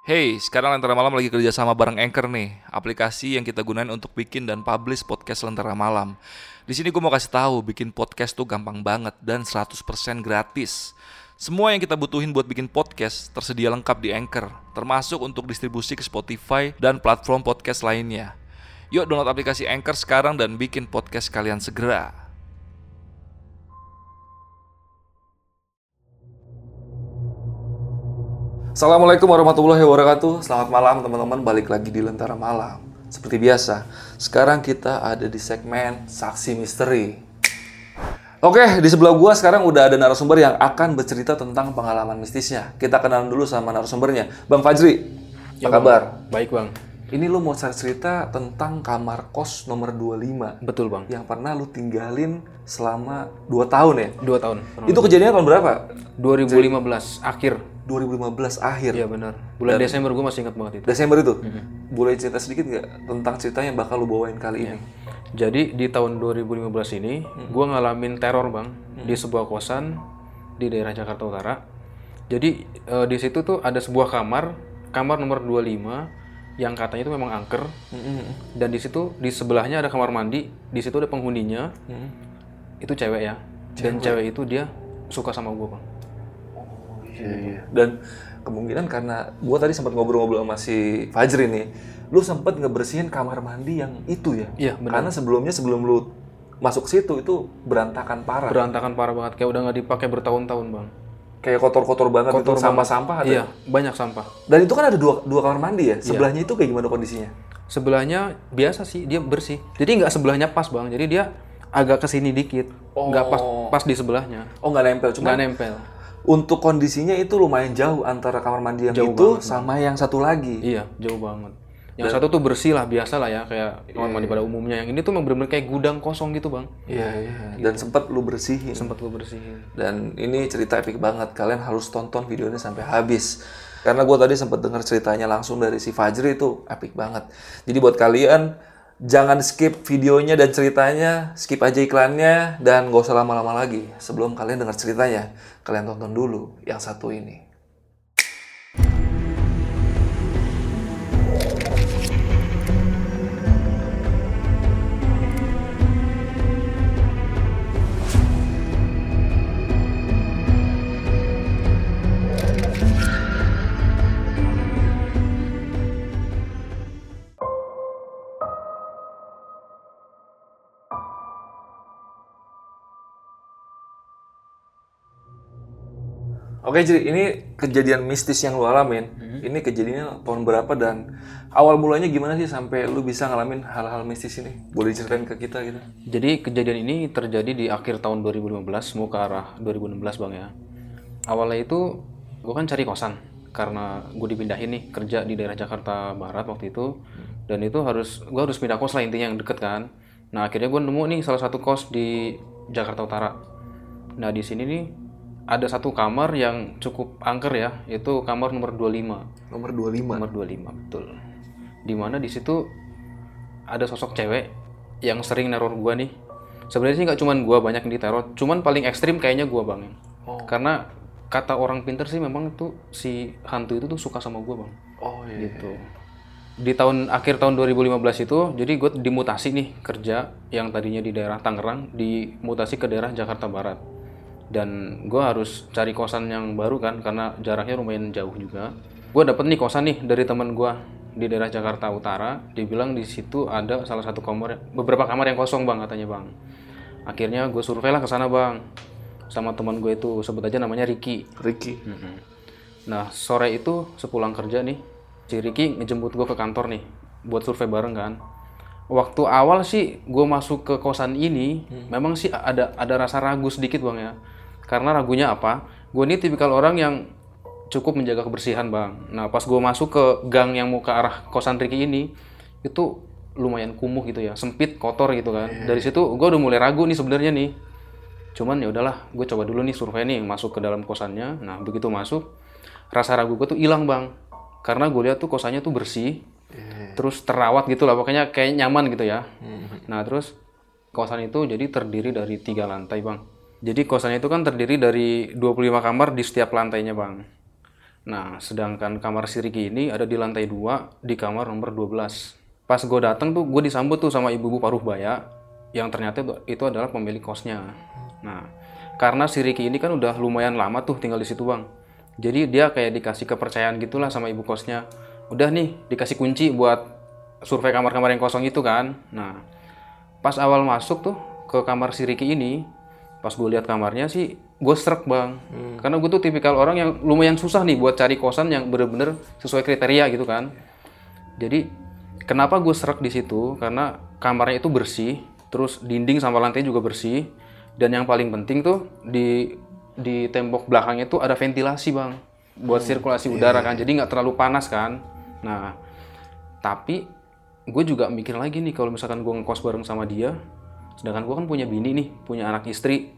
Hey, sekarang Lentera Malam lagi kerja sama bareng Anchor nih, aplikasi yang kita gunain untuk bikin dan publish podcast Lentera Malam. Di sini gue mau kasih tahu, bikin podcast tuh gampang banget dan 100% gratis. Semua yang kita butuhin buat bikin podcast tersedia lengkap di Anchor, termasuk untuk distribusi ke Spotify dan platform podcast lainnya. Yuk download aplikasi Anchor sekarang dan bikin podcast kalian segera. Assalamualaikum warahmatullahi wabarakatuh Selamat malam teman-teman Balik lagi di Lentera Malam Seperti biasa Sekarang kita ada di segmen Saksi Misteri Oke, di sebelah gua sekarang udah ada narasumber yang akan bercerita tentang pengalaman mistisnya. Kita kenalan dulu sama narasumbernya. Bang Fajri, apa Ya, kabar? Bang. Baik, Bang. Ini lu mau cerita tentang kamar kos nomor 25 Betul, Bang. yang pernah lu tinggalin selama 2 tahun ya? Dua tahun. Itu kejadiannya tahun berapa? 2015 akhir. 2015 akhir. Iya benar. Bulan Desember gue masih ingat banget itu. Desember itu. Boleh cerita sedikit nggak tentang cerita yang bakal lu bawain kali ini? Jadi di tahun 2015 ini gue ngalamin teror bang di sebuah kosan di daerah Jakarta Utara. Jadi eh, di situ tuh ada sebuah kamar, kamar nomor 25 yang katanya itu memang angker. Dan di situ di sebelahnya ada kamar mandi, di situ ada penghuninya. Itu cewek ya. Dan cewek itu dia suka sama gue bang. Iya, iya. Dan kemungkinan karena gua tadi sempat ngobrol-ngobrol sama si Fajri nih, lu sempat ngebersihin kamar mandi yang itu ya? Iya benar. Karena sebelumnya sebelum lu masuk situ itu berantakan parah. Berantakan parah banget, kayak udah nggak dipakai bertahun-tahun bang. Kayak kotor-kotor banget Kotor itu sampah-sampah ada. Iya, banyak sampah. Dan itu kan ada dua, dua kamar mandi ya? Sebelahnya itu kayak gimana kondisinya? Sebelahnya biasa sih, dia bersih. Jadi nggak sebelahnya pas bang, jadi dia agak ke sini dikit, nggak pas pas di sebelahnya, Oh nggak nempel, cuma nggak nempel. Untuk kondisinya itu lumayan jauh antara kamar mandi yang itu sama yang satu lagi. Iya, jauh banget. Yang satu tuh bersih lah, biasa lah ya, kayak kamar mandi pada umumnya. Yang ini tuh memang bener-bener kayak gudang kosong gitu bang. Iya, iya. Dan sempat lu bersihin. Sempet gue bersihin. Dan ini cerita epic banget. Kalian harus tonton videonya sampai habis. Karena gue tadi sempat dengar ceritanya langsung dari si Fajri itu epic banget. Jadi buat kalian jangan skip videonya dan ceritanya, skip aja iklannya dan gak usah lama-lama lagi. Sebelum kalian dengar ceritanya, kalian tonton dulu yang satu ini. Oke, jadi ini kejadian mistis yang lu alamin. Ini kejadiannya tahun berapa dan awal mulanya gimana sih sampai lu bisa ngalamin hal-hal mistis ini? Boleh ceritain ke kita gitu? Jadi kejadian ini terjadi di akhir tahun 2015, mau ke arah 2016 bang ya. Awalnya itu gue kan cari kosan karena gue dipindahin nih kerja di daerah Jakarta Barat waktu itu dan itu harus gue harus pindah kos lah intinya yang deket kan. Nah akhirnya gue nemu nih salah satu kos di Jakarta Utara. Nah di sini nih ada satu kamar yang cukup angker ya, itu kamar nomor 25. Nomor 25. Nomor 25 betul. Di mana di situ ada sosok cewek yang sering neror gua nih. Sebenarnya sih nggak cuman gua banyak yang diteror, cuman paling ekstrim kayaknya gua bang. Oh. Karena kata orang pinter sih memang tuh si hantu itu tuh suka sama gua bang. Oh iya. Gitu. Di tahun akhir tahun 2015 itu, jadi gue dimutasi nih kerja yang tadinya di daerah Tangerang, dimutasi ke daerah Jakarta Barat. Dan gue harus cari kosan yang baru kan, karena jaraknya lumayan jauh juga. Gue dapet nih kosan nih dari temen gue di daerah Jakarta Utara. Dibilang di situ ada salah satu kamar, beberapa kamar yang kosong bang katanya bang. Akhirnya gue survei lah ke sana bang, sama teman gue itu sebut aja namanya Ricky. Ricky. Nah, sore itu sepulang kerja nih, si Ricky ngejemput gue ke kantor nih, buat survei bareng kan. Waktu awal sih gue masuk ke kosan ini, memang sih ada ada rasa ragu sedikit bang ya. Karena ragunya apa? Gue ini tipikal orang yang cukup menjaga kebersihan bang. Nah, pas gue masuk ke gang yang mau ke arah kosan Ricky ini, itu lumayan kumuh gitu ya, sempit, kotor gitu kan. Dari situ gue udah mulai ragu nih sebenarnya nih. Cuman ya udahlah, gue coba dulu nih survei nih masuk ke dalam kosannya. Nah, begitu masuk, rasa ragu gue tuh hilang bang karena gue lihat tuh kosannya tuh bersih terus terawat gitu lah pokoknya kayak nyaman gitu ya nah terus kosan itu jadi terdiri dari tiga lantai bang jadi kosannya itu kan terdiri dari 25 kamar di setiap lantainya bang Nah, sedangkan kamar si Ricky ini ada di lantai 2 di kamar nomor 12. Pas gue datang tuh gue disambut tuh sama ibu-ibu paruh baya yang ternyata itu, adalah pemilik kosnya. Nah, karena si Ricky ini kan udah lumayan lama tuh tinggal di situ bang. Jadi dia kayak dikasih kepercayaan gitulah sama ibu kosnya. Udah nih dikasih kunci buat survei kamar-kamar yang kosong itu kan. Nah, pas awal masuk tuh ke kamar si Ricky ini, pas gue lihat kamarnya sih gue serak bang. Karena gue tuh tipikal orang yang lumayan susah nih buat cari kosan yang bener-bener sesuai kriteria gitu kan. Jadi kenapa gue serak di situ? Karena kamarnya itu bersih terus dinding sama lantai juga bersih dan yang paling penting tuh di di tembok belakangnya tuh ada ventilasi bang buat sirkulasi udara kan. jadi nggak terlalu panas kan. Nah tapi gue juga mikir lagi nih kalau misalkan gue ngekos bareng sama dia sedangkan gue kan punya bini nih punya anak istri.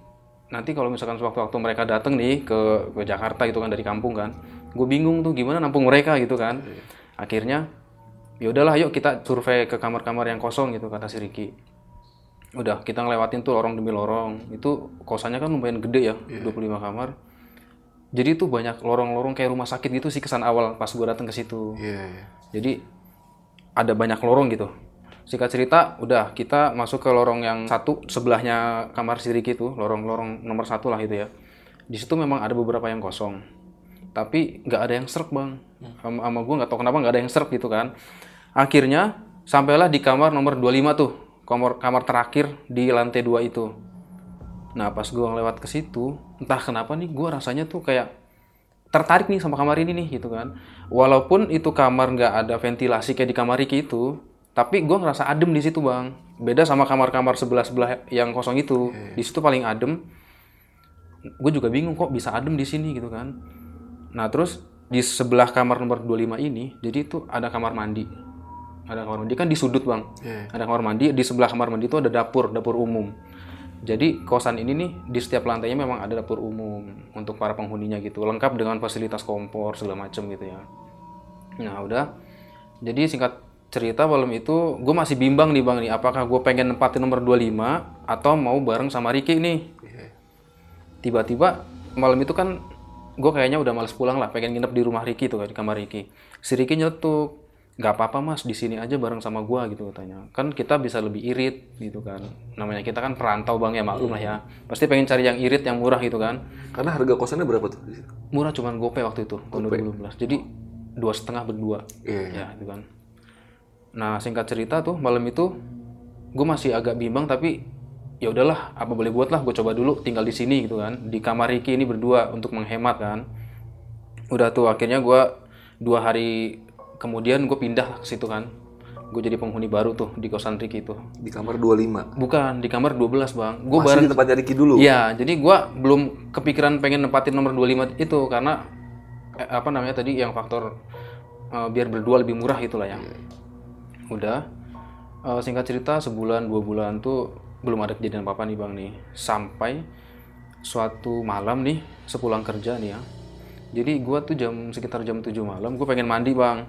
Nanti kalau misalkan sewaktu-waktu mereka datang nih ke ke Jakarta gitu kan dari kampung kan gue bingung tuh gimana nampung mereka gitu kan. Akhirnya ya udahlah yuk kita survei ke kamar-kamar yang kosong gitu kata si Riki udah kita ngelewatin tuh lorong demi lorong. Itu kosannya kan lumayan gede ya 25 kamar. Jadi tuh banyak lorong-lorong kayak rumah sakit gitu sih kesan awal pas gue datang ke situ. Iya, iya. jadi ada banyak lorong gitu. Singkat cerita, udah kita masuk ke lorong yang satu sebelahnya kamar si Riki itu, lorong-lorong nomor satu lah itu ya. Di situ memang ada beberapa yang kosong, tapi nggak ada yang serk bang. Sama, sama gue nggak tahu kenapa nggak ada yang serk gitu kan. Akhirnya sampailah di kamar nomor 25 tuh, kamar kamar terakhir di lantai dua itu. Nah pas gue lewat ke situ, entah kenapa nih gue rasanya tuh kayak tertarik nih sama kamar ini nih gitu kan. Walaupun itu kamar nggak ada ventilasi kayak di kamar Riki itu, tapi gue ngerasa adem di situ bang. Beda sama kamar-kamar sebelah sebelah yang kosong itu, di situ paling adem. Gue juga bingung kok bisa adem di sini gitu kan. Nah terus di sebelah kamar nomor 25 ini, jadi itu ada kamar mandi. Ada kamar mandi kan di sudut bang. Iya. Ada kamar mandi, di sebelah kamar mandi itu ada dapur, dapur umum. Jadi kosan ini nih di setiap lantainya memang ada dapur umum untuk para penghuninya gitu, lengkap dengan fasilitas kompor segala macem gitu ya. Nah udah, jadi singkat cerita malam itu gue masih bimbang nih bang nih, apakah gue pengen nempatin nomor 25 atau mau bareng sama Ricky nih. Tiba-tiba malam itu kan gue kayaknya udah males pulang lah, pengen nginep di rumah Ricky tuh kan di kamar Ricky. Si Ricky nyetuk, nggak apa-apa mas di sini aja bareng sama gua gitu katanya kan kita bisa lebih irit gitu kan. Namanya kita kan perantau bang ya maklum lah ya. Pasti pengen cari yang irit yang murah gitu kan. Karena harga kosannya berapa tuh murah cuman gope waktu itu tahun 2012 jadi dua setengah berdua. Iya. ya itu kan nah singkat cerita tuh malam itu gue masih agak bimbang tapi ya udahlah apa boleh buat lah gue coba dulu tinggal di sini gitu kan di kamar Ricky ini berdua untuk menghemat kan udah tuh akhirnya gue dua hari kemudian gue pindah ke situ kan gue jadi penghuni baru tuh di kosan Ricky itu Di kamar 25. bukan di kamar 12 bang gue Masih bareng di tempatnya Ricky dulu. Iya, jadi gua belum kepikiran pengen nempatin nomor 25 itu karena eh, apa namanya tadi yang faktor eh, biar berdua lebih murah itulah ya. Udah. Eh, singkat cerita sebulan dua bulan tuh belum ada kejadian apa-apa nih bang nih. Sampai suatu malam nih sepulang kerja nih ya. Jadi gua tuh jam sekitar jam 7 malam gue pengen mandi bang.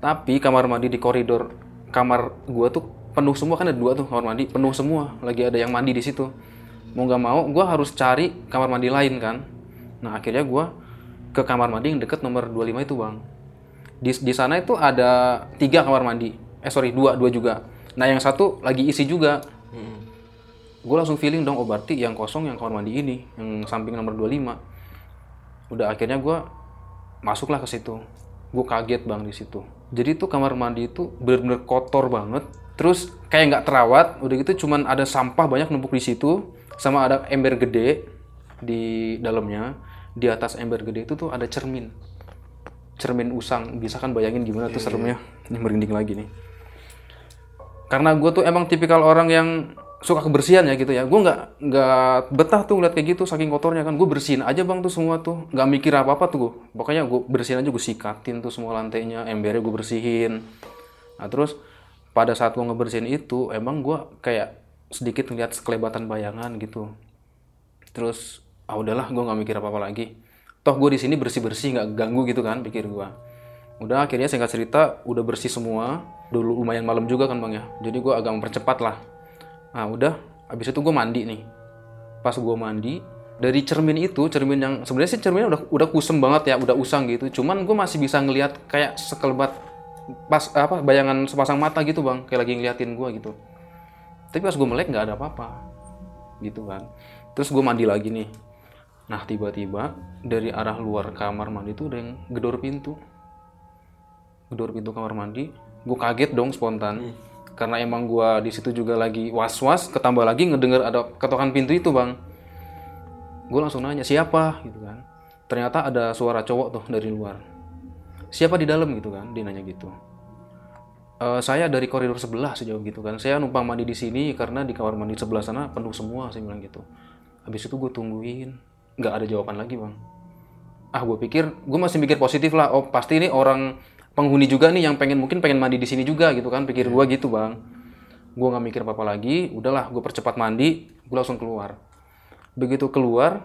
Tapi kamar mandi di koridor kamar gua tuh penuh semua kan ada dua tuh kamar mandi penuh semua lagi ada yang mandi di situ mau nggak mau gua harus cari kamar mandi lain kan nah akhirnya gua ke kamar mandi yang deket nomor 25 itu bang di, di sana itu ada tiga kamar mandi eh sorry dua dua juga. Nah yang satu lagi isi juga. Gue langsung feeling dong oh berarti yang kosong yang kamar mandi ini yang samping nomor 25 udah akhirnya gua masuklah ke situ. Gue kaget bang di situ. Jadi tuh kamar mandi itu bener-bener kotor banget. Terus kayak nggak terawat udah gitu cuman ada sampah banyak numpuk di situ sama ada ember gede di dalamnya. Di atas ember gede itu tuh ada cermin. Cermin usang. Bisa kan bayangin gimana tuh seremnya. Ini merinding lagi nih karena gue tuh emang tipikal orang yang suka kebersihan ya gitu ya. Gue nggak nggak betah tuh ngeliat kayak gitu saking kotornya kan. Gue bersihin aja bang tuh semua tuh. Nggak mikir apa apa tuh gue pokoknya gue bersihin aja gue sikatin tuh semua lantainya embernya gue bersihin. Nah terus pada saat gue ngebersihin itu emang gue kayak sedikit ngeliat sekelebatan bayangan gitu. Terus ah udahlah gue nggak mikir apa apa lagi. Toh gue di sini bersih bersih nggak ganggu gitu kan pikir gue udah akhirnya singkat cerita udah bersih semua dulu lumayan malam juga kan bang ya. Jadi gue agak mempercepat lah. Nah udah. Habis itu gue mandi nih. Pas gue mandi dari cermin itu cermin yang sebenarnya sih cerminnya udah udah kusem banget ya udah usang gitu. Cuman gue masih bisa ngelihat kayak sekelebat pas apa bayangan sepasang mata gitu bang. Kayak lagi ngeliatin gue gitu. Tapi pas gue melek nggak ada apa-apa. Gitu kan. Terus gue mandi lagi nih. Nah tiba-tiba dari arah luar kamar mandi tuh ada yang gedor pintu. Gedor pintu kamar mandi gue kaget dong spontan. Karena emang gue di situ juga lagi was-was ketambah lagi ngedenger ada ketokan pintu itu bang. Gue langsung nanya siapa? Gitu kan. Ternyata ada suara cowok tuh dari luar. Siapa di dalam? Gitu kan dia nanya gitu. "Eh, saya dari koridor sebelah sejauh gitu kan. Saya numpang mandi di sini karena di kamar mandi sebelah sana penuh semua saya bilang gitu. Habis itu gue tungguin. Nggak ada jawaban lagi bang. Ah gue pikir gue masih mikir positif lah. Oh pasti ini orang penghuni juga nih yang pengen mungkin pengen mandi di sini juga gitu kan pikir gue gitu bang. Gue nggak mikir apa apa lagi udahlah gue percepat mandi gue langsung keluar. Begitu keluar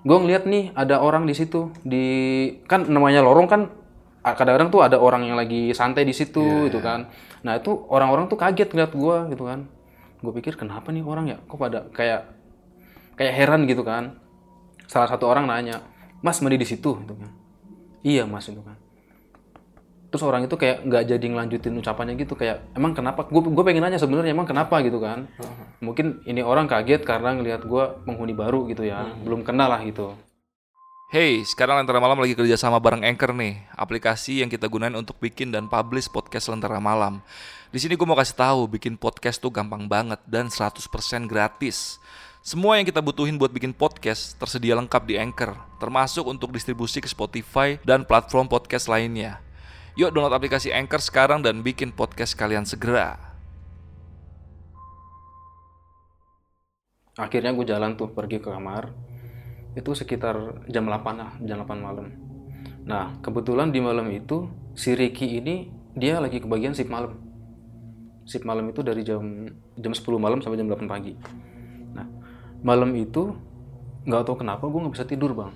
gue ngeliat nih ada orang di situ di kan namanya lorong kan kadang-kadang tuh ada orang yang lagi santai di situ gitu kan. Nah itu orang-orang tuh kaget ngeliat gue gitu kan. Gue pikir kenapa nih orang ya? Kok pada kayak kayak heran gitu kan? Salah satu orang nanya mas mandi di situ? Gitu kan. Iya mas itu kan terus orang itu kayak nggak jadi ngelanjutin ucapannya gitu kayak emang kenapa gue gue pengen nanya sebenarnya emang kenapa gitu kan mungkin ini orang kaget karena ngelihat gue penghuni baru gitu ya belum kenal lah gitu Hey, sekarang Lentera Malam lagi kerja sama bareng Anchor nih, aplikasi yang kita gunain untuk bikin dan publish podcast Lentera Malam. Di sini gue mau kasih tahu, bikin podcast tuh gampang banget dan 100% gratis. Semua yang kita butuhin buat bikin podcast tersedia lengkap di Anchor, termasuk untuk distribusi ke Spotify dan platform podcast lainnya. Yuk download aplikasi Anchor sekarang dan bikin podcast kalian segera. akhirnya gue jalan tuh pergi ke kamar. Itu sekitar jam 8 lah jam 8 malam. Nah kebetulan di malam itu si Ricky ini dia lagi kebagian shift malam. Shift malam itu dari jam jam 10 malam sampai jam 8 pagi. Nah malam itu nggak tahu kenapa gue nggak bisa tidur bang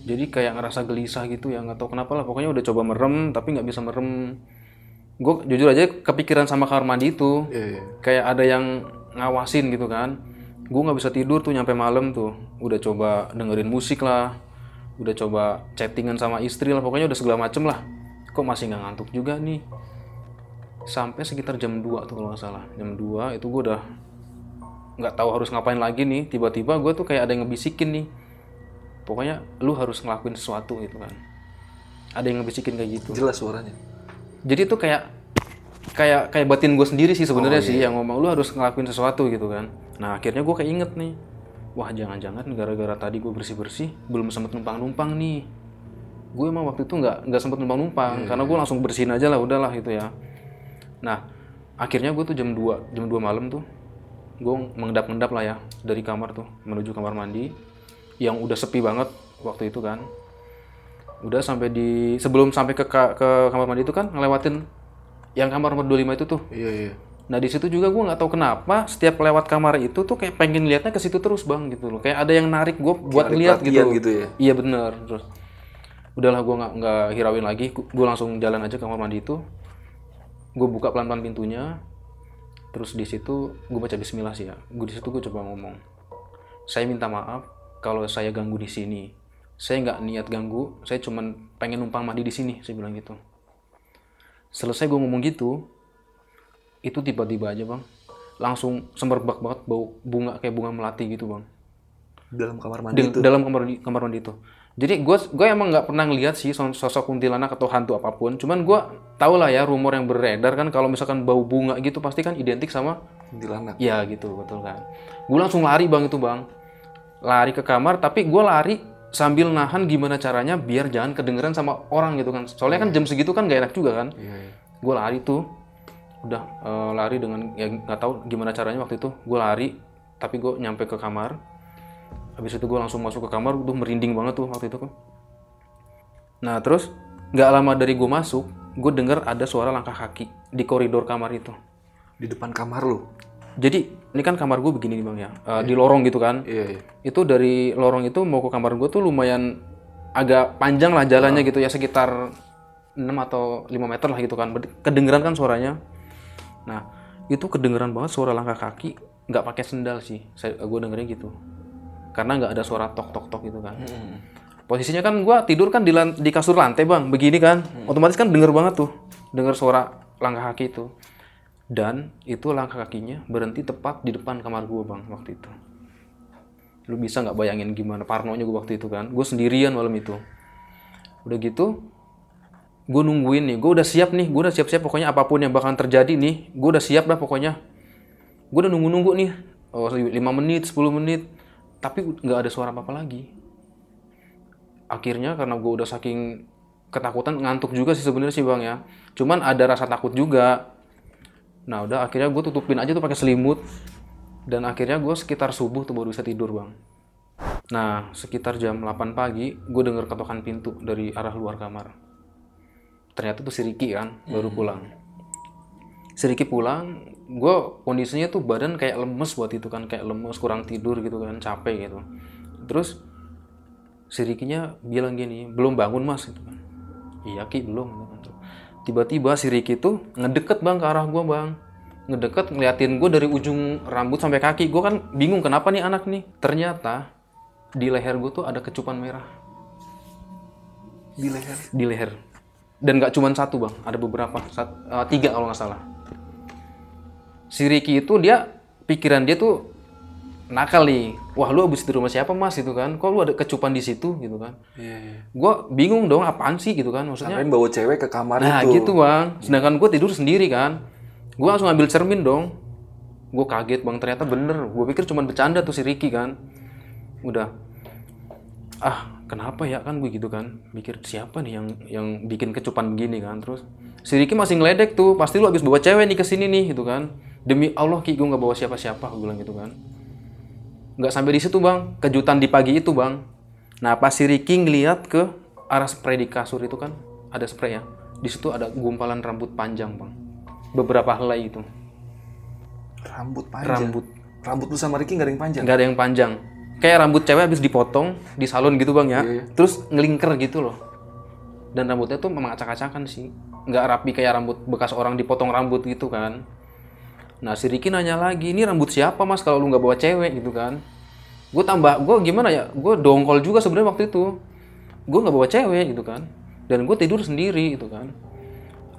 jadi kayak ngerasa gelisah gitu ya nggak tahu kenapa lah. Pokoknya udah coba merem tapi nggak bisa merem. Gue jujur aja kepikiran sama kamar mandi itu. Iya, iya. kayak ada yang ngawasin gitu kan. Gue nggak bisa tidur tuh nyampe malam tuh. Udah coba dengerin musik lah. Udah coba chattingan sama istri lah. Pokoknya udah segala macem lah. Kok masih nggak ngantuk juga nih? Sampai sekitar jam 2 tuh kalau nggak salah. Jam 2 itu gue udah nggak tahu harus ngapain lagi nih. Tiba-tiba gue tuh kayak ada yang ngebisikin nih pokoknya lu harus ngelakuin sesuatu gitu kan. Ada yang ngebisikin kayak gitu. Jelas suaranya. jadi tuh kayak kayak kayak batin gue sendiri sih sebenarnya sih yang ngomong lu harus ngelakuin sesuatu gitu kan. Nah akhirnya gue kayak inget nih wah jangan-jangan gara-gara tadi gue bersih bersih belum sempet numpang numpang nih. Gue emang waktu itu nggak nggak sempet numpang numpang karena gue langsung bersihin aja lah udahlah gitu ya. Nah akhirnya gue tuh jam 2 jam 2 malam tuh gue mengendap-endap lah ya dari kamar tuh menuju kamar mandi yang udah sepi banget waktu itu kan. Udah sampai di sebelum sampai ke ke kamar mandi itu kan ngelewatin yang kamar nomor 25 itu tuh. Iya, iya. nah di situ juga gue nggak tahu kenapa setiap lewat kamar itu tuh kayak pengen liatnya ke situ terus bang gitu loh. Kayak ada yang narik gue buat perhatian gitu gitu ya? iya bener. Terus udahlah gue nggak nggak hirauin lagi. Gue langsung jalan aja ke kamar mandi itu. Gue buka pelan-pelan pintunya. Terus di situ gue baca Bismillah sih ya. Gue di situ gue coba ngomong. Saya minta maaf kalau saya ganggu di sini saya nggak niat ganggu saya cuman pengen numpang mandi di sini saya bilang gitu. Selesai gue ngomong gitu itu tiba-tiba aja bang. Langsung semerbak banget bau bunga kayak bunga melati gitu bang. Dalam kamar mandi di itu. dalam kamar mandi, kamar mandi itu. Jadi gue gue emang nggak pernah ngeliat sih sos- sosok kuntilanak atau hantu apa pun. Cuman gue tau lah ya rumor yang beredar kan kalau misalkan bau bunga gitu pasti kan identik sama Kuntilanak. ya gitu betul kan. Gue langsung lari bang itu bang lari ke kamar tapi gue lari sambil nahan gimana caranya biar jangan kedengeran sama orang gitu kan. Soalnya kan jam segitu kan gak enak juga kan. Iya, iya. gue lari tuh udah eh, lari dengan ya nggak tahu gimana caranya waktu itu. Gue lari tapi gue nyampe ke kamar. Habis itu gue langsung masuk ke kamar tuh merinding banget tuh waktu itu kan. Nah terus nggak lama dari gue masuk gue dengar ada suara langkah kaki di koridor kamar itu. Di depan kamar lu. Jadi ini kan kamar gue begini nih bang ya. Eh, di lorong gitu kan. Iya, iya. itu dari lorong itu mau ke kamar gue tuh lumayan agak panjang lah jalannya gitu ya sekitar 6 atau 5 meter lah gitu kan. Kedengeran kan suaranya. Nah itu kedengeran banget suara langkah kaki nggak pakai sendal sih. Saya gue dengernya gitu. Karena nggak ada suara tok tok tok gitu kan. Posisinya kan gua tidur kan di, di kasur lantai bang. Begini kan. Otomatis kan denger banget tuh denger suara langkah kaki itu dan itu langkah kakinya berhenti tepat di depan kamar gua bang waktu itu. Lu bisa nggak bayangin gimana parnonya gua waktu itu kan? Gue sendirian malam itu. Udah gitu gue nungguin nih. Gue udah siap nih gue udah siap-siap. Pokoknya apa pun yang bakalan terjadi nih gue udah siap dah pokoknya. Gue udah nunggu-nunggu nih. Oh 5 menit 10 menit. Tapi nggak ada suara apa-apa lagi. Akhirnya karena gue udah saking ketakutan ngantuk juga sih sebenarnya sih bang ya. Cuman ada rasa takut juga nah udah akhirnya gue tutupin aja tuh pakai selimut. Dan akhirnya gue sekitar subuh tuh baru bisa tidur bang. Nah sekitar jam 8 pagi gue denger ketokan pintu dari arah luar kamar. Ternyata tuh si Ricky kan baru pulang. Si Ricky pulang gue kondisinya tuh badan kayak lemes buat itu kan kayak lemes kurang tidur gitu kan capek gitu. Terus si Ricky-nya bilang gini belum bangun mas gitu kan. Iya Ki belum. Tiba-tiba si Ricky tuh ngedeket bang ke arah gue bang. Ngedeket ngeliatin gue dari ujung rambut sampai kaki. Gue kan bingung kenapa nih anak nih? Ternyata di leher gue tuh ada kecupan merah. Di leher. di leher. Dan nggak cuma satu bang. Ada beberapa. Sat- eh, tiga kalau nggak salah. Si Ricky itu dia pikiran dia tuh nakal nih. Wah lu abis di rumah siapa mas? Gitu kan. Kok lu ada kecupan di situ? Gitu kan. Iya, iya. gue bingung dong apaan sih? Gitu kan maksudnya Sampai bawa cewek ke kamar nah itu. gitu bang. Sedangkan gue tidur sendiri kan. Gue langsung ambil cermin dong. Gue kaget bang. Ternyata bener. Gue pikir cuma bercanda tuh si Ricky kan. Udah. Ah kenapa ya? Kan gue gitu kan. Mikir siapa nih yang yang bikin kecupan begini kan? Terus si Ricky masih ngeledek tuh. Pasti lu abis bawa cewek nih ke sini nih gitu kan. Demi Allah Ki gue nggak bawa siapa-siapa gue bilang gitu kan nggak sampai di situ bang. Kejutan di pagi itu bang. Nah pas si Ricky ngeliat ke arah spray di kasur itu kan ada spray ya. Di situ ada gumpalan rambut panjang bang. Beberapa helai itu Rambut panjang. rambut. Rambut lu sama Ricky nggak ada yang panjang. nggak ada yang panjang. Kayak rambut cewek habis dipotong di salon gitu bang ya. Terus ngelingker gitu loh. Dan rambutnya tuh memang acak-acakan sih. Nggak rapi kayak rambut bekas orang dipotong rambut gitu kan nah si Ricky nanya lagi ini rambut siapa mas kalau lu nggak bawa cewek? Gitu kan. Gue tambah gue gimana ya? Gue dongkol juga sebenarnya waktu itu. Gue nggak bawa cewek gitu kan. Dan gue tidur sendiri gitu kan.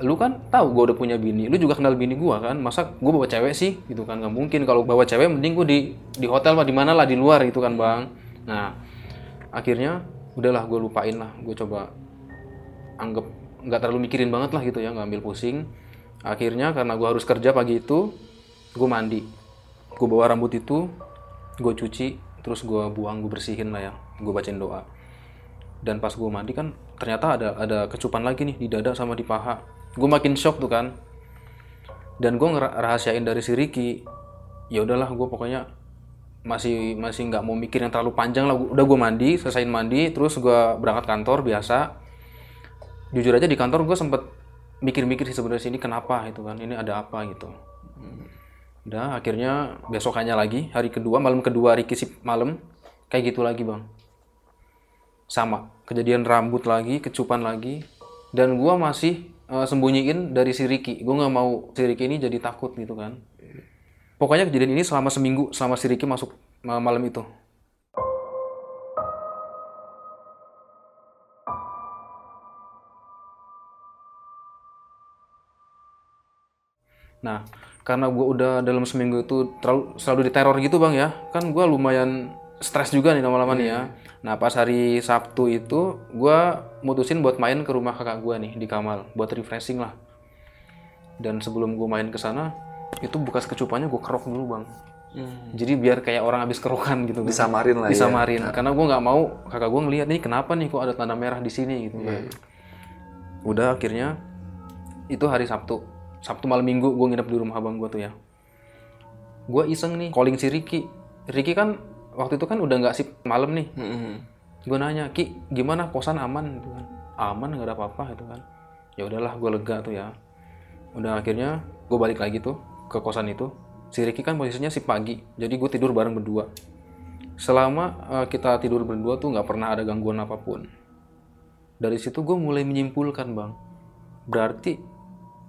Lu kan tahu gue udah punya bini lu juga kenal bini gue kan. Masa gue bawa cewek sih? Gitu kan nggak mungkin. Kalau bawa cewek mending gue di di hotel mah di mana lah di luar gitu kan bang. Nah akhirnya udahlah gue lupain lah. Gue coba anggap nggak terlalu mikirin banget lah gitu ya nggak ambil pusing. Akhirnya karena gue harus kerja pagi itu gue mandi. Gue bawa rambut itu gue cuci terus gue buang gue bersihin lah ya. Gue bacain doa. Dan pas gue mandi kan ternyata ada ada kecupan lagi nih di dada sama di paha. Gue makin shock tuh kan. Dan gue ngerahasiain dari si Ricky ya udahlah gue pokoknya masih masih nggak mau mikir yang terlalu panjang lah. Udah gue mandi selesaiin mandi terus gue berangkat kantor biasa. Jujur aja di kantor gue sempet mikir-mikir sih sebenarnya sini kenapa itu kan ini ada apa gitu udah akhirnya besokannya lagi hari kedua malam kedua Ricky sip malam. Kayak gitu lagi bang. Sama kejadian rambut lagi kecupan lagi. Dan gua masih eh, sembunyiin dari si Ricky. Gue nggak mau si Ricky ini jadi takut gitu kan. Pokoknya kejadian ini selama seminggu selama si Ricky masuk ma- malam itu. Nah, karena gue udah dalam seminggu itu terlalu selalu diteror gitu bang ya, kan gue lumayan stres juga nih lama-lama nih ya. Nah pas hari Sabtu itu gue mutusin buat main ke rumah kakak gue nih di Kamal, buat refreshing lah. Dan sebelum gue main ke sana, itu bekas kecupannya gue kerok dulu bang. Jadi biar kayak orang habis kerokan gitu. kan. Disamarin lah ya. Disamarin. Karena gue nggak mau kakak gue ngeliat nih kenapa nih kok ada tanda merah di sini gitu kan. Udah akhirnya itu hari Sabtu. Sabtu malam minggu gue nginep di rumah abang gue tuh ya. Gue iseng nih calling si Ricky. Ricky kan waktu itu kan udah nggak sip malam nih. Gue nanya, Ki, gimana kosan aman? Gitu kan. Aman nggak ada apa-apa itu kan. Ya udahlah, gue lega tuh ya. Udah akhirnya gue balik lagi tuh ke kosan itu. Si Ricky kan posisinya sip pagi, jadi gue tidur bareng berdua. Selama eh, kita tidur berdua tuh nggak pernah ada gangguan apa pun. Dari situ gue mulai menyimpulkan bang, berarti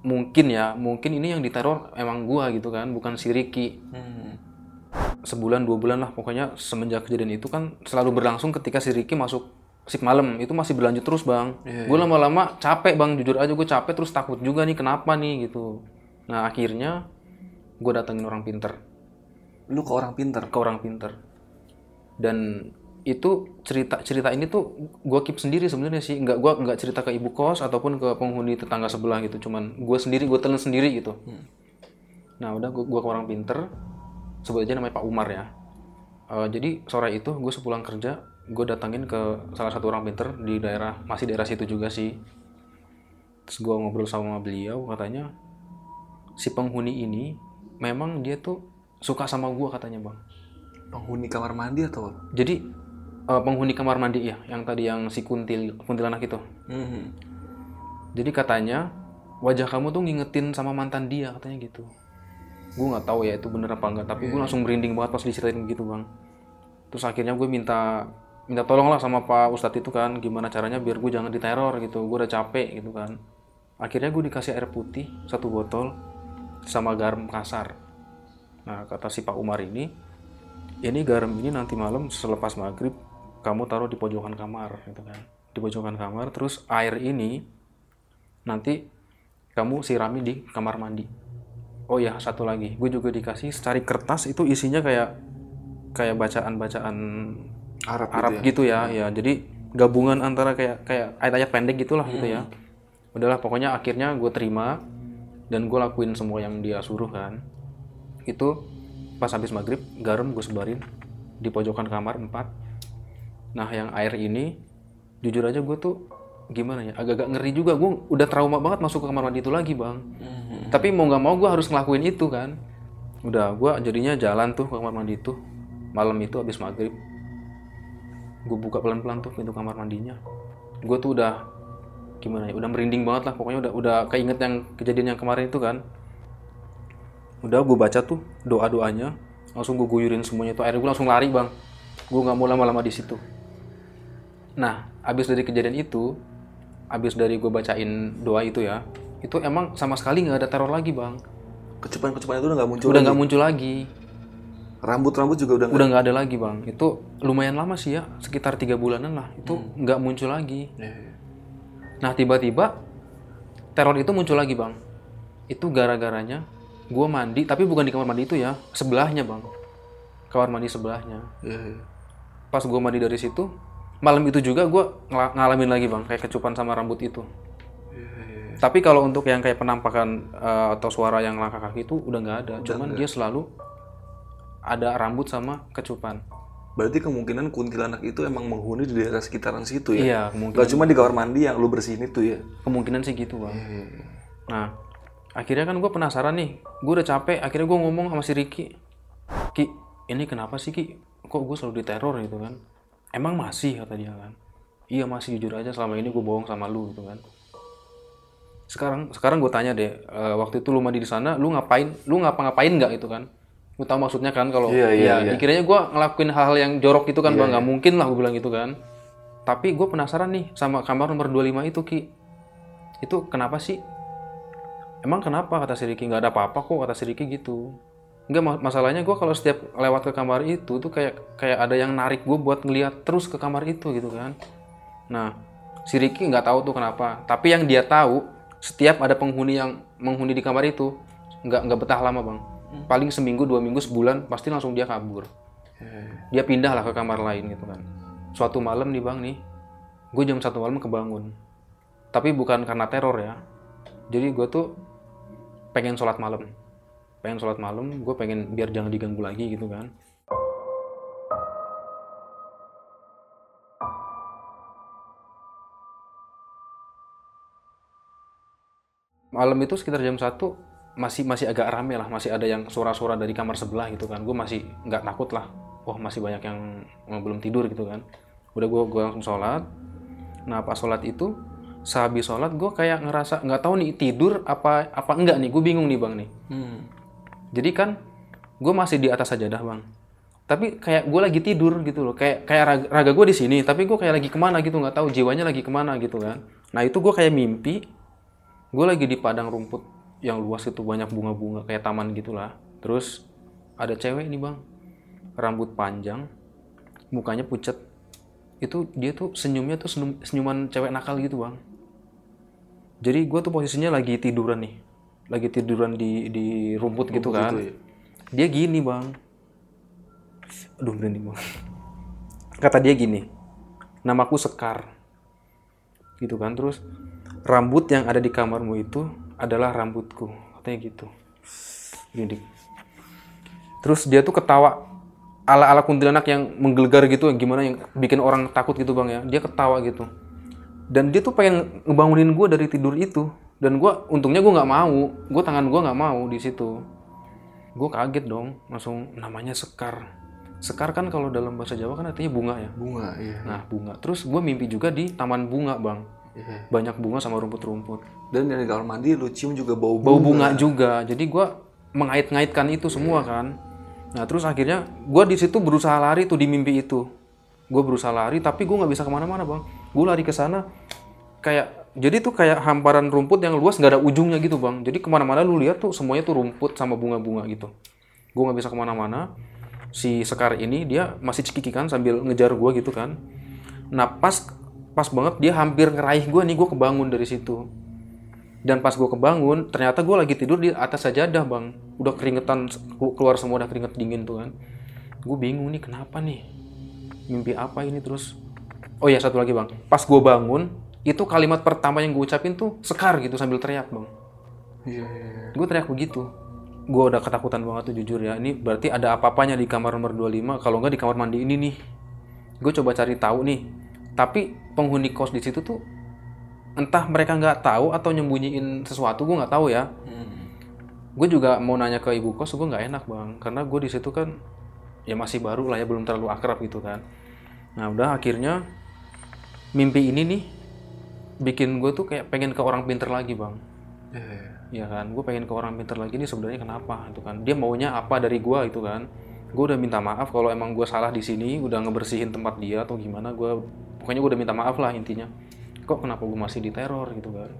mungkin ya, mungkin ini yang diteror emang gua gitu kan, bukan si Ricky. sebulan dua bulan lah pokoknya semenjak kejadian itu kan selalu berlangsung ketika si Ricky masuk shift malam. Itu masih berlanjut terus bang. Gue lama-lama capek bang jujur aja gue capek terus takut juga nih kenapa nih gitu. Nah akhirnya gue datengin orang pinter. Lu ke orang pinter. ke orang pinter. Dan itu cerita cerita ini tuh gue keep sendiri sebenarnya sih. Nggak gue nggak cerita ke ibu kos ataupun ke penghuni tetangga sebelah gitu. Cuman gue sendiri gue telan sendiri gitu. Nah udah gue ke orang pinter. Sebut aja namanya Pak Umar ya. Eh, jadi sore itu gue sepulang kerja gue datangin ke salah satu orang pinter di daerah masih daerah situ juga sih. Terus gue ngobrol sama beliau katanya si penghuni ini memang dia tuh suka sama gue katanya bang. Penghuni kamar mandi atau? jadi eh, penghuni kamar mandi ya, yang tadi yang si kuntil kuntilanak itu. Mhm. Jadi katanya wajah kamu tuh ngingetin sama mantan dia katanya gitu. Gue nggak tahu ya itu bener apa enggak, tapi gue langsung merinding banget pas diceritain begitu bang. Terus akhirnya gue minta minta tolong lah sama Pak Ustadz itu kan, gimana caranya biar gue jangan diteror gitu. Gue udah capek gitu kan. Akhirnya gue dikasih air putih satu botol sama garam kasar. Nah kata si Pak Umar ini, ini garam ini nanti malam selepas maghrib kamu taruh di pojokan kamar gitu kan. Di pojokan kamar terus air ini nanti kamu sirami di kamar mandi. Oh ya satu lagi. Gue juga dikasih secari kertas itu isinya kayak kayak bacaan-bacaan Arab, Arab gitu ya ya jadi gabungan antara kayak kayak ayat-ayat pendek gitulah gitu ya. Udahlah pokoknya akhirnya gue terima dan gue lakuin semua yang dia suruh kan. Itu pas habis maghrib garam gue sebarin di pojokan kamar empat nah yang air ini jujur aja gue tuh gimana ya agak-agak ngeri juga. Gue udah trauma banget masuk ke kamar mandi itu lagi bang. Tapi mau nggak mau gue harus ngelakuin itu kan. Udah gue jadinya jalan tuh ke kamar mandi itu malam itu habis maghrib. Gue buka pelan-pelan tuh pintu kamar mandinya. Gue tuh udah gimana ya udah merinding banget lah. Pokoknya udah udah keinget yang kejadian yang kemarin itu kan. Udah gue baca tuh doa doanya langsung gue guyurin semuanya tuh. Akhirnya gue langsung lari bang. Gue nggak mau lama-lama di situ nah abis dari kejadian itu abis dari gue bacain doa itu ya itu emang sama sekali nggak ada teror lagi bang. Kecupan-kecupan itu udah nggak muncul. udah nggak muncul lagi. Rambut-rambut juga udah nggak. udah nggak ada lagi bang. Itu lumayan lama sih ya sekitar tiga bulanan lah. Itu nggak muncul lagi. Iya, nah tiba-tiba teror itu muncul lagi bang. Itu gara-garanya gue mandi tapi bukan di kamar mandi itu ya sebelahnya bang. Kamar mandi sebelahnya. Iya, iya. pas gue mandi dari situ malam itu juga gue ngalamin lagi bang kayak kecupan sama rambut itu tapi kalau untuk yang kayak penampakan eh, atau suara yang langkah kaki itu udah nggak ada cuman dia selalu ada rambut sama kecupan Berarti kemungkinan kuntilanak itu emang menghuni di daerah sekitaran situ ya? iya kemungkinan Gak cuma di kamar mandi yang lu bersihin itu ya? kemungkinan sih gitu bang Iya, Nah, akhirnya kan gue penasaran nih. Gue udah capek. Akhirnya gue ngomong sama si Ricky. Ki, ini kenapa sih Ki? Kok gue selalu diteror gitu kan? Emang masih kata dia kan? Iya masih jujur aja selama ini gue bohong sama lu gitu kan. Sekarang sekarang gue tanya deh, eh, waktu itu lu mandi di sana, lu ngapain? Lu ngapa-ngapain nggak gitu kan? Lu tahu maksudnya kan kalau Iya, iya, ya, iya. dikiranya gue ngelakuin hal-hal yang jorok gitu kan, bang nggak mungkin lah gue bilang gitu kan. Tapi gue penasaran nih sama kamar nomor 25 itu Ki. Itu kenapa sih? Emang kenapa kata si Ricky nggak ada apa-apa kok kata si Ricky gitu. Enggak ma- masalahnya gue kalau setiap lewat ke kamar itu tuh kayak kayak ada yang narik gue buat ngeliat terus ke kamar itu gitu kan. Nah si Ricky nggak tahu tuh kenapa. Tapi yang dia tahu setiap ada penghuni yang menghuni di kamar itu nggak nggak betah lama bang. Paling seminggu dua minggu sebulan pasti langsung dia kabur. Dia pindah lah ke kamar lain gitu kan. Suatu malam nih bang nih, gue jam satu malam kebangun. Tapi bukan karena teror ya. Jadi gue tuh pengen sholat malam. Pengen sholat malam, gue pengen biar jangan diganggu lagi gitu kan. Malam itu sekitar jam 1 masih masih agak rame lah, masih ada yang suara-suara dari kamar sebelah gitu kan. Gue masih nggak takut lah. Wah masih banyak yang belum tidur gitu kan. Udah gue gue langsung sholat. Nah pas sholat itu sehabis sholat gue kayak ngerasa nggak tahu nih tidur apa apa enggak nih. Gue bingung nih bang nih. Hmm. Jadi kan gue masih di atas sajadah bang. Tapi kayak gue lagi tidur gitu loh. Kayak kayak raga, raga gue di sini. Tapi gue kayak lagi ke mana gitu nggak tahu jiwanya lagi ke mana gitu kan. Nah itu gue kayak mimpi. Gue lagi di padang rumput yang luas itu banyak bunga-bunga kayak taman gitulah. Terus ada cewek nih bang. rambut panjang, mukanya pucat. Itu dia tuh senyumnya tuh senyum- senyuman cewek nakal gitu bang. Jadi gue tuh posisinya lagi tiduran nih, lagi tiduran di di rumput gitu kan. ya? Dia gini bang, aduh merinding bang. Kata dia gini, namaku Sekar, gitu kan. Terus rambut yang ada di kamarmu itu adalah rambutku, katanya gitu. Merinding. Terus dia tuh ketawa ala-ala kuntilanak yang menggelegar gitu, yang gimana yang bikin orang takut gitu bang ya. Dia ketawa gitu. Dan dia tuh pengen ngebangunin gue dari tidur itu. Dan gue untungnya gue nggak mau, gue tangan gue nggak mau di situ. Gue kaget dong, langsung namanya Sekar. Sekar kan kalau dalam bahasa Jawa kan artinya bunga ya. Bunga, iya. Nah bunga. Terus gue mimpi juga di taman bunga bang. Iya. Banyak bunga sama rumput-rumput. Dan di kamar mandi lu cium juga bau Bau bunga. bunga juga. Jadi gue mengait-ngaitkan itu semua kan. Nah terus akhirnya gue di situ berusaha lari tuh di mimpi itu. Gue berusaha lari tapi gue nggak bisa ke mana-mana bang. Gue lari ke sana kayak jadi tuh kayak hamparan rumput yang luas nggak ada ujungnya gitu bang. Jadi ke mana-mana lu lihat tuh semuanya tuh rumput sama bunga-bunga gitu. Gue nggak bisa ke mana-mana. Si Sekar ini dia masih cekikikan sambil ngejar gue gitu kan. Nah pas pas banget dia hampir ngeraih gue nih gue kebangun dari situ. Dan pas gue kebangun, ternyata gue lagi tidur di atas sajadah bang. Udah keringetan, keluar semua udah keringet dingin tuh kan. Gue bingung nih kenapa nih? Mimpi apa ini terus? Oh ya satu lagi bang. Pas gue bangun, itu kalimat pertama yang gue ucapin tuh sekar gitu sambil teriak bang. Iya, iya, iya. Gue teriak begitu. Gue udah ketakutan banget tuh jujur ya. Ini berarti ada apa-apanya di kamar nomor 25. Kalau nggak di kamar mandi ini nih. Gue coba cari tahu nih. Tapi penghuni kos di situ tuh entah mereka nggak tahu atau nyembunyiin sesuatu gue nggak tahu ya. Gue juga mau nanya ke ibu kos gue nggak enak bang karena gue di situ kan ya masih baru lah ya belum terlalu akrab gitu kan. Nah udah akhirnya mimpi ini nih bikin gue tuh kayak pengen ke orang pinter lagi bang. Iya, iya. Ya kan, gue pengen ke orang pinter lagi nih sebenarnya kenapa itu kan? Dia maunya apa dari gue itu kan? Gue udah minta maaf kalau emang gue salah di sini, udah ngebersihin tempat dia atau gimana? Gue pokoknya gue udah minta maaf lah intinya. Kok kenapa gue masih diteror gitu kan?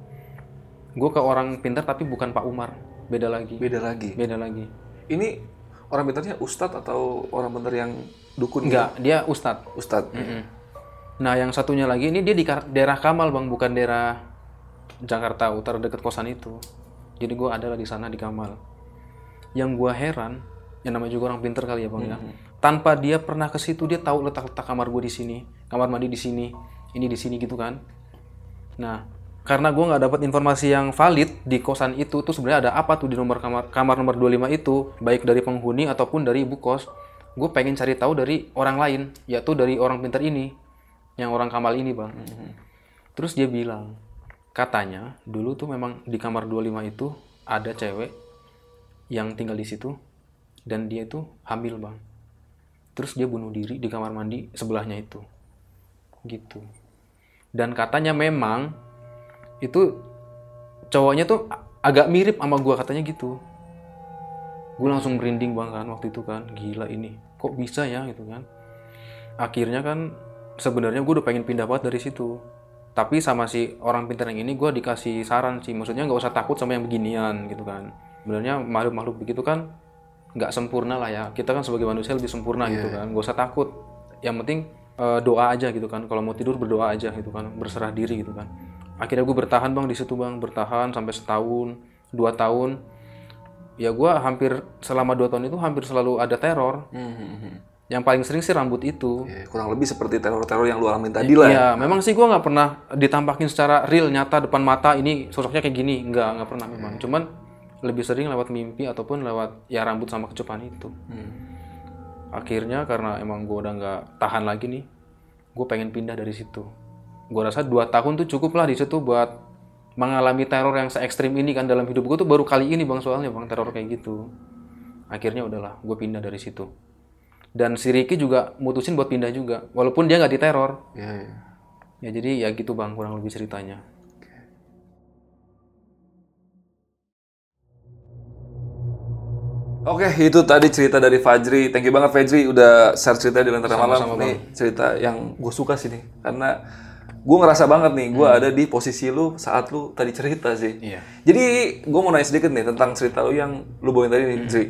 Gue ke orang pinter tapi bukan Pak Umar, beda lagi, Beda lagi. beda lagi. Ini orang pintarnya ustadz atau orang pintar yang dukun? Enggak, dia Ustadz. gitu? Ustadz. Mm-mm. Nah yang satunya lagi ini dia di daerah Kamal bang, bukan daerah Jakarta Utara deket kosan itu. Jadi gue adalah di sana di Kamal. Yang gue heran, yang namanya juga orang pinter kali ya bang ya. Tanpa dia pernah ke situ dia tahu letak-letak kamar gue di sini, kamar mandi di sini, ini di sini gitu kan. Nah karena gue nggak dapat informasi yang valid di kosan itu tuh sebenarnya ada apa tuh di nomor kamar kamar nomor 25 itu baik dari penghuni ataupun dari ibu kos gue pengen cari tahu dari orang lain yaitu dari orang pintar ini yang orang kamal ini bang. Terus dia bilang katanya dulu tuh memang di kamar 25 itu ada cewek yang tinggal di situ dan dia itu hamil bang. Terus dia bunuh diri di kamar mandi sebelahnya itu. Gitu. Dan katanya memang itu cowoknya tuh agak mirip sama gua katanya gitu. Gue langsung merinding bang kan waktu itu kan. Gila ini kok bisa ya gitu kan. Akhirnya kan sebenarnya gue udah pengen pindah banget dari situ. Tapi sama si orang pintar yang ini gue dikasih saran sih. Maksudnya nggak usah takut sama yang beginian gitu kan. Sebenarnya makhluk-makhluk begitu kan nggak sempurna lah ya. Kita kan sebagai manusia lebih sempurna gitu kan. Gak usah takut. Yang penting eh, doa aja gitu kan. Kalau mau tidur berdoa aja gitu kan. Berserah diri gitu kan. Akhirnya gue bertahan bang di situ bang. Bertahan sampai setahun dua tahun. Ya gue hampir selama dua tahun itu hampir selalu ada teror yang paling sering sih rambut itu Ya, kurang lebih seperti teror-teror yang lu alamin tadi lah. ya. Iya, memang sih gue nggak pernah ditampakin secara real nyata depan mata ini sosoknya kayak gini, nggak nggak pernah memang. Cuman lebih sering lewat mimpi ataupun lewat ya rambut sama kecupan itu. Akhirnya karena emang gue udah nggak tahan lagi nih, gue pengen pindah dari situ. Gue rasa dua tahun tuh cukup lah di situ buat mengalami teror yang se ekstrim ini kan dalam hidup gue tuh baru kali ini bang soalnya bang teror kayak gitu. Akhirnya udahlah, gue pindah dari situ. Dan si Ricky juga mutusin buat pindah juga, walaupun dia nggak diteror. Iya, iya. Ya jadi ya gitu bang kurang lebih ceritanya. Oke, itu tadi cerita dari Fajri. Thank you banget Fajri udah share cerita di Lentera Malam. Nih cerita yang gue suka sih nih. Karena gue ngerasa banget nih, gue ada di posisi lu saat lu tadi cerita sih. Iya. Jadi gue mau nanya sedikit nih tentang cerita lu yang lu bawain tadi nih, Jri.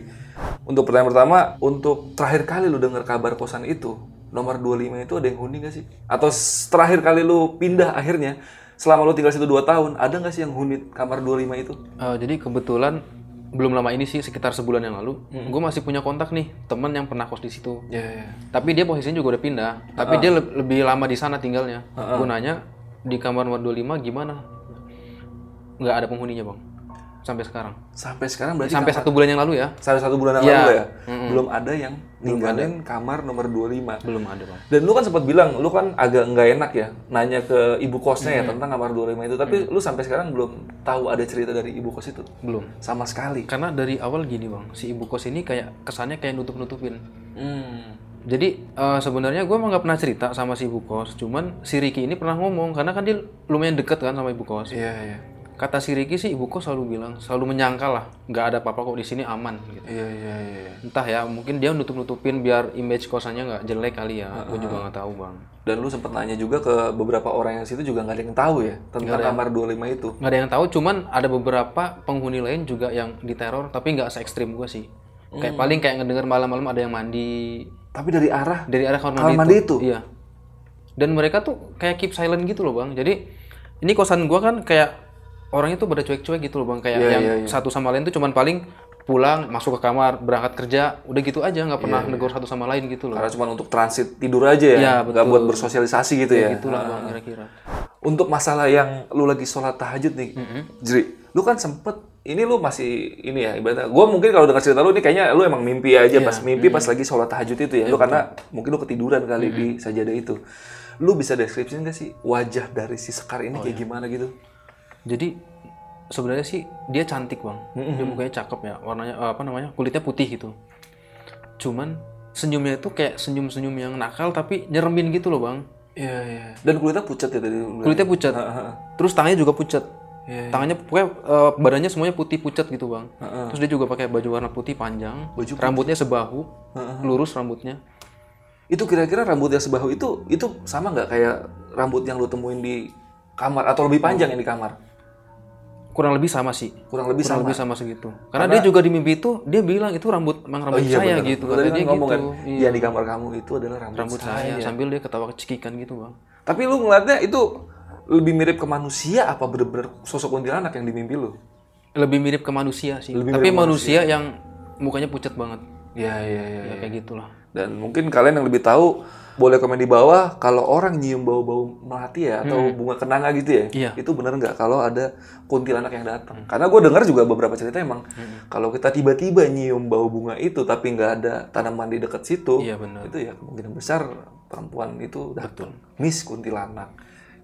Untuk pertanyaan pertama, untuk terakhir kali lu dengar kabar kosan itu, nomor 25 itu ada yang huni gak sih? Atau terakhir kali lu pindah akhirnya, selama lu tinggal situ 2 tahun, ada gak sih yang huni kamar 25 itu? Eh, jadi kebetulan belum lama ini sih sekitar sebulan yang lalu, Hmm. gue masih punya kontak nih temen yang pernah kos di situ. Iya, iya. Tapi dia posisinya juga udah pindah. Tapi dia le- lebih lama di sana tinggalnya. Gue nanya di kamar nomor 25 gimana? Nggak ada penghuninya bang. Sampai sekarang. Sampai sekarang berarti Sampai satu bulan yang lalu ya? sampai satu bulan yang Iya. lalu ya, belum ada yang ninggalin kamar nomor 25. Belum ada bang. Dan lu kan sempat bilang, lu kan agak nggak enak ya nanya ke ibu kosnya ya tentang kamar 25 itu. Tapi lu sampai sekarang belum tahu ada cerita dari ibu kos itu. Belum. Sama sekali. Karena dari awal gini bang, si ibu kos ini kayak kesannya kayak nutup-nutupin. Hmm. Jadi eh, sebenarnya gue emang nggak pernah cerita sama si ibu kos, cuman si Ricky ini pernah ngomong karena kan dia lumayan deket kan sama ibu kos. Iya, iya. Kata si Ricky sih ibu kos selalu bilang, selalu menyangkal lah, nggak ada apa-apa kok di sini aman. Gitu. Iya, iya, iya. Entah ya, mungkin dia nutup-nutupin biar image kosannya nggak jelek kali ya. Gue juga nggak tahu bang. Dan lu sempat nanya juga ke beberapa orang yang situ juga nggak ada yang tahu ya tentang kamar 25 itu. Nggak ada yang tahu, cuman ada beberapa penghuni lain juga yang diteror, tapi nggak se ekstrim gue sih. Kayak paling kayak ngedenger malam-malam ada yang mandi Tapi dari arah dari arah kamar kamar mandi, mandi itu. itu. Iya. Dan mereka tuh kayak keep silent gitu loh bang. Jadi ini kosan gua kan kayak orangnya tuh pada cuek-cuek gitu loh bang. Kayak Iya, yang iya, iya. satu sama lain tuh cuman paling pulang masuk ke kamar berangkat kerja udah gitu aja nggak pernah negur satu sama lain gitu loh. Karena cuma untuk transit tidur aja ya, Iya, nggak buat bersosialisasi gitu ya. Gitulah bang kira-kira. Untuk masalah yang lu lagi sholat tahajud nih, Jri, lu kan sempet, ini lu masih ini ya ibaratnya. Gue mungkin kalau dengar cerita lu ini kayaknya lu emang mimpi aja pas mimpi pas lagi sholat tahajud itu ya. lu karena mungkin lu ketiduran kali di sajadah itu. Lu bisa deskripsiin gak sih wajah dari si Sekar ini kayak gimana gitu? Jadi sebenarnya sih dia cantik bang. Dia mukanya cakep ya, warnanya eh, apa namanya kulitnya putih gitu. Cuman senyumnya itu kayak senyum-senyum yang nakal tapi nyeremin gitu loh bang. Iya iya. Dan kulitnya pucat ya tadi. kulitnya pucat terus tangannya juga pucat Iya, tangannya pokoknya eh, badannya semuanya putih pucat gitu bang terus dia juga pakai baju warna putih panjang Baju rambutnya sebahu lurus rambutnya Itu kira-kira rambut yang sebahu itu itu sama nggak kayak rambut yang lu temuin di kamar atau lebih panjang yang di kamar? Kurang lebih sama sih. Kurang lebih kurang sama. lebih sama segitu. Karena, dia juga di mimpi itu dia bilang itu rambut emang rambut saya bener. gitu Lu tadi kata kan dia ngomong gitu. kan, Iya, yang di kamar kamu itu adalah rambut, rambut saya. sambil dia ketawa kecekikan gitu bang. Tapi lu ngeliatnya itu lebih mirip ke manusia apa bener-bener sosok kuntilanak yang di mimpi lu? lebih mirip ke manusia sih. Lebih tapi manusia yang mukanya pucat banget. Iya iya iya. ya kayak gitulah Dan mungkin kalian yang lebih tahu boleh komen di bawah kalau orang nyium bau-bau melati ya atau bunga kenanga gitu ya. Iya. Itu bener nggak kalau ada kuntilanak yang datang? Karena gue dengar juga beberapa cerita emang kalau kita tiba-tiba nyium bau bunga itu tapi nggak ada tanaman di dekat situ, iya benar itu ya kemungkinan besar perempuan itu datang. Miss kuntilanak.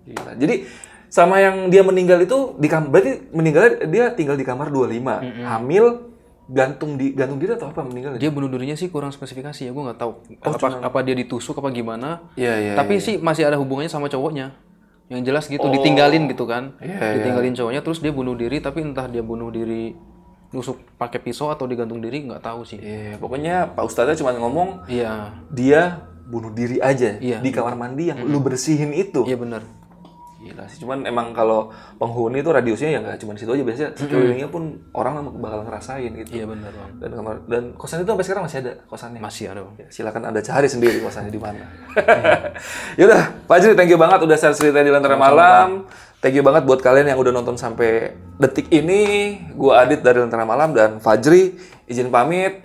Gila. Jadi sama yang dia meninggal itu di kamar berarti meninggalnya dia tinggal di kamar 25, hamil gantung di gantung diri atau apa meninggal? Dia bunuh dirinya sih kurang spesifikasi ya, gue nggak tahu apa apa dia ditusuk apa gimana. Iya iya. Tapi sih masih ada hubungannya sama cowoknya. Yang jelas gitu, ditinggalin gitu kan. Iya, ditinggalin cowoknya terus dia bunuh diri tapi entah dia bunuh diri nusuk pakai pisau atau digantung diri nggak tahu sih. Iya, pokoknya Pak Ustadznya cuma ngomong Iya. dia bunuh diri aja Iya. di kamar mandi yang lu bersihin itu. Iya benar. Gila sih. Cuman emang kalau penghuni itu radiusnya ya nggak cuma di situ aja biasanya sekelilingnya pun orang bakal ngerasain gitu. Iya benar, Bang. Dan kamar dan kosan itu sampai sekarang masih ada kosannya. Masih ada, Bang. Ya, silakan anda cari sendiri kosannya di mana. Yaudah, Pak Jri, thank you banget udah share cerita di Lentera Malam. Thank you banget buat kalian yang udah nonton sampai detik ini. Gua Adit dari Lentera Malam dan Fajri izin pamit.